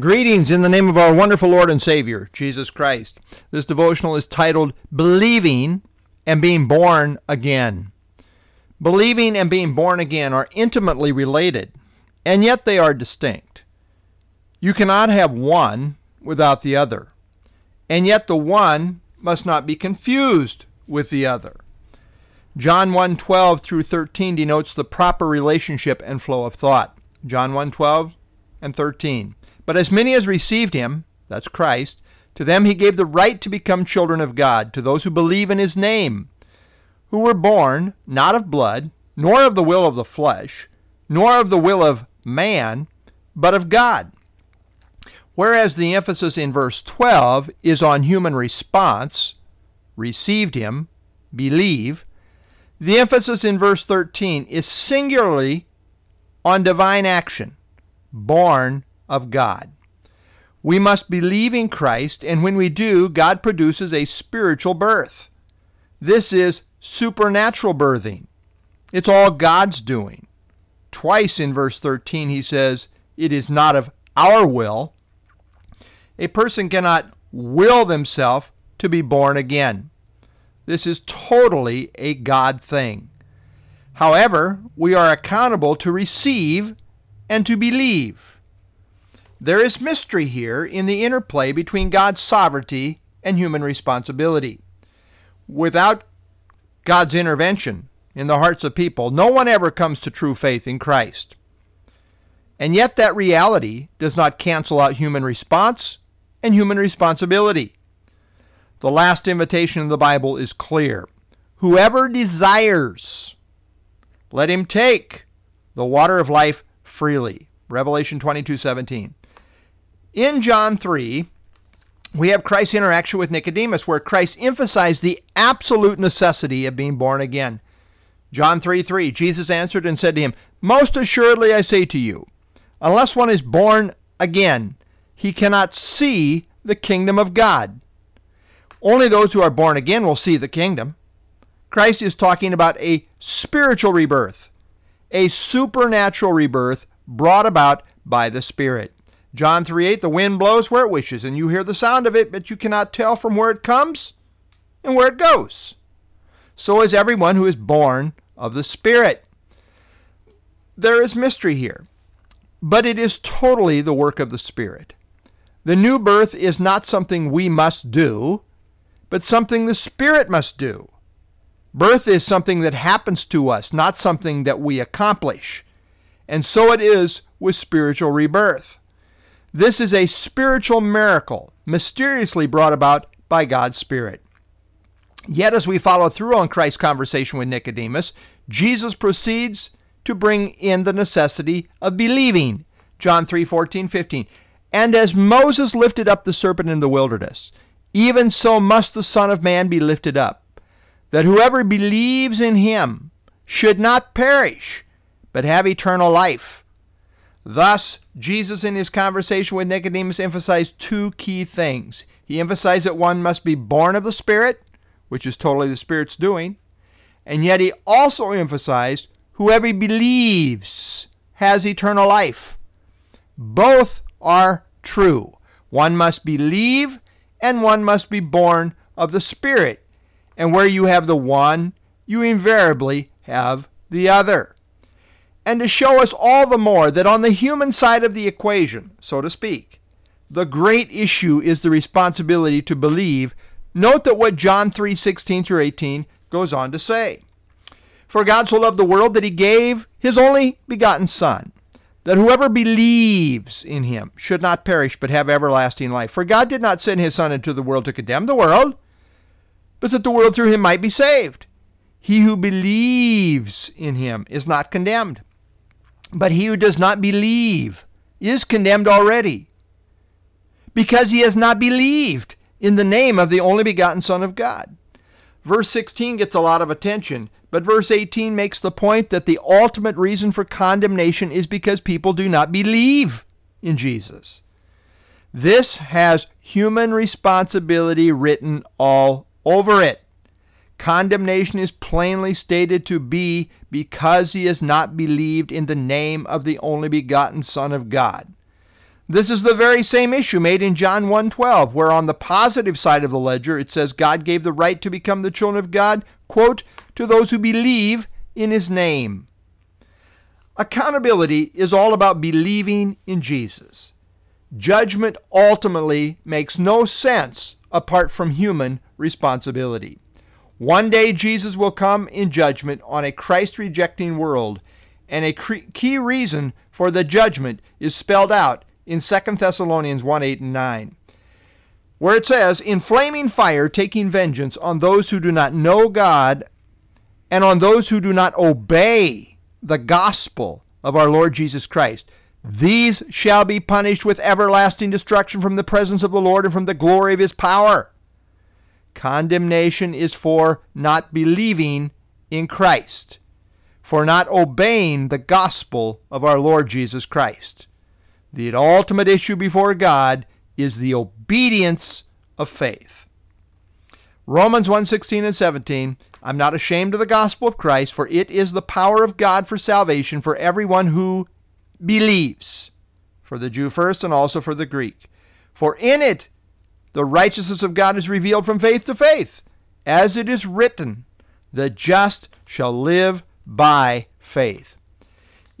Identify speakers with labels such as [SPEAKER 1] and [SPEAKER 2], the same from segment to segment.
[SPEAKER 1] Greetings in the name of our wonderful Lord and Savior, Jesus Christ. This devotional is titled Believing and Being Born Again. Believing and being born again are intimately related, and yet they are distinct. You cannot have one without the other, and yet the one must not be confused with the other. John 1:12 through 13 denotes the proper relationship and flow of thought. John 1:12 and 13. But as many as received him, that's Christ, to them he gave the right to become children of God, to those who believe in his name, who were born not of blood, nor of the will of the flesh, nor of the will of man, but of God. Whereas the emphasis in verse 12 is on human response, received him, believe, the emphasis in verse 13 is singularly on divine action, born of God. We must believe in Christ, and when we do, God produces a spiritual birth. This is supernatural birthing. It's all God's doing. Twice in verse 13, he says, It is not of our will. A person cannot will themselves to be born again. This is totally a God thing. However, we are accountable to receive and to believe. There is mystery here in the interplay between God's sovereignty and human responsibility. Without God's intervention in the hearts of people, no one ever comes to true faith in Christ. And yet, that reality does not cancel out human response and human responsibility. The last invitation in the Bible is clear Whoever desires, let him take the water of life freely. Revelation 22 17. In John 3, we have Christ's interaction with Nicodemus, where Christ emphasized the absolute necessity of being born again. John 3 3, Jesus answered and said to him, Most assuredly I say to you, unless one is born again, he cannot see the kingdom of God. Only those who are born again will see the kingdom. Christ is talking about a spiritual rebirth, a supernatural rebirth brought about by the Spirit. John 3 8, the wind blows where it wishes, and you hear the sound of it, but you cannot tell from where it comes and where it goes. So is everyone who is born of the Spirit. There is mystery here, but it is totally the work of the Spirit. The new birth is not something we must do, but something the Spirit must do. Birth is something that happens to us, not something that we accomplish. And so it is with spiritual rebirth. This is a spiritual miracle, mysteriously brought about by God's Spirit. Yet, as we follow through on Christ's conversation with Nicodemus, Jesus proceeds to bring in the necessity of believing. John 3 14, 15. And as Moses lifted up the serpent in the wilderness, even so must the Son of Man be lifted up, that whoever believes in him should not perish, but have eternal life. Thus, Jesus, in his conversation with Nicodemus, emphasized two key things. He emphasized that one must be born of the Spirit, which is totally the Spirit's doing, and yet he also emphasized whoever believes has eternal life. Both are true. One must believe, and one must be born of the Spirit. And where you have the one, you invariably have the other and to show us all the more that on the human side of the equation, so to speak, the great issue is the responsibility to believe. Note that what John 3:16 through 18 goes on to say. For God so loved the world that he gave his only begotten son, that whoever believes in him should not perish but have everlasting life. For God did not send his son into the world to condemn the world, but that the world through him might be saved. He who believes in him is not condemned but he who does not believe is condemned already, because he has not believed in the name of the only begotten Son of God. Verse 16 gets a lot of attention, but verse 18 makes the point that the ultimate reason for condemnation is because people do not believe in Jesus. This has human responsibility written all over it. Condemnation is plainly stated to be because he has not believed in the name of the only begotten Son of God. This is the very same issue made in John 1:12, where on the positive side of the ledger it says God gave the right to become the children of God, quote, to those who believe in his name. Accountability is all about believing in Jesus. Judgment ultimately makes no sense apart from human responsibility. One day Jesus will come in judgment on a Christ rejecting world, and a key reason for the judgment is spelled out in 2 Thessalonians 1 8 and 9, where it says, In flaming fire, taking vengeance on those who do not know God and on those who do not obey the gospel of our Lord Jesus Christ. These shall be punished with everlasting destruction from the presence of the Lord and from the glory of his power. Condemnation is for not believing in Christ, for not obeying the gospel of our Lord Jesus Christ. The ultimate issue before God is the obedience of faith. Romans 1:16 and 17 I'm not ashamed of the gospel of Christ for it is the power of God for salvation for everyone who believes for the Jew first and also for the Greek for in it the righteousness of God is revealed from faith to faith as it is written the just shall live by faith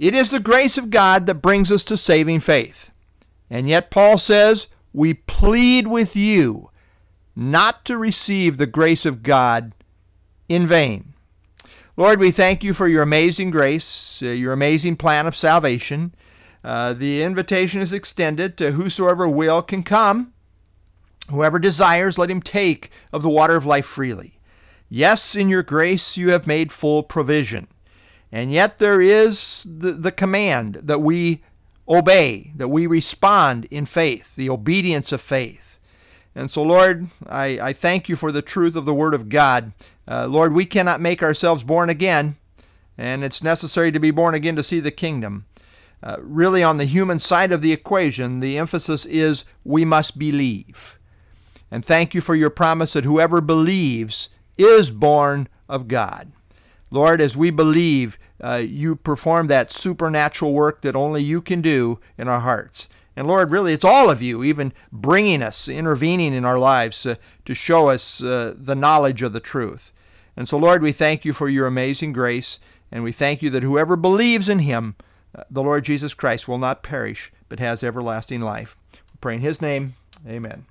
[SPEAKER 1] it is the grace of God that brings us to saving faith. And yet, Paul says, we plead with you not to receive the grace of God in vain. Lord, we thank you for your amazing grace, uh, your amazing plan of salvation. Uh, the invitation is extended to whosoever will can come. Whoever desires, let him take of the water of life freely. Yes, in your grace you have made full provision. And yet there is the, the command that we obey, that we respond in faith, the obedience of faith. And so, Lord, I, I thank you for the truth of the Word of God. Uh, Lord, we cannot make ourselves born again, and it's necessary to be born again to see the kingdom. Uh, really, on the human side of the equation, the emphasis is we must believe. And thank you for your promise that whoever believes is born of God. Lord, as we believe, uh, you perform that supernatural work that only you can do in our hearts. And Lord, really, it's all of you, even bringing us, intervening in our lives uh, to show us uh, the knowledge of the truth. And so, Lord, we thank you for your amazing grace, and we thank you that whoever believes in him, uh, the Lord Jesus Christ, will not perish, but has everlasting life. We pray in his name. Amen.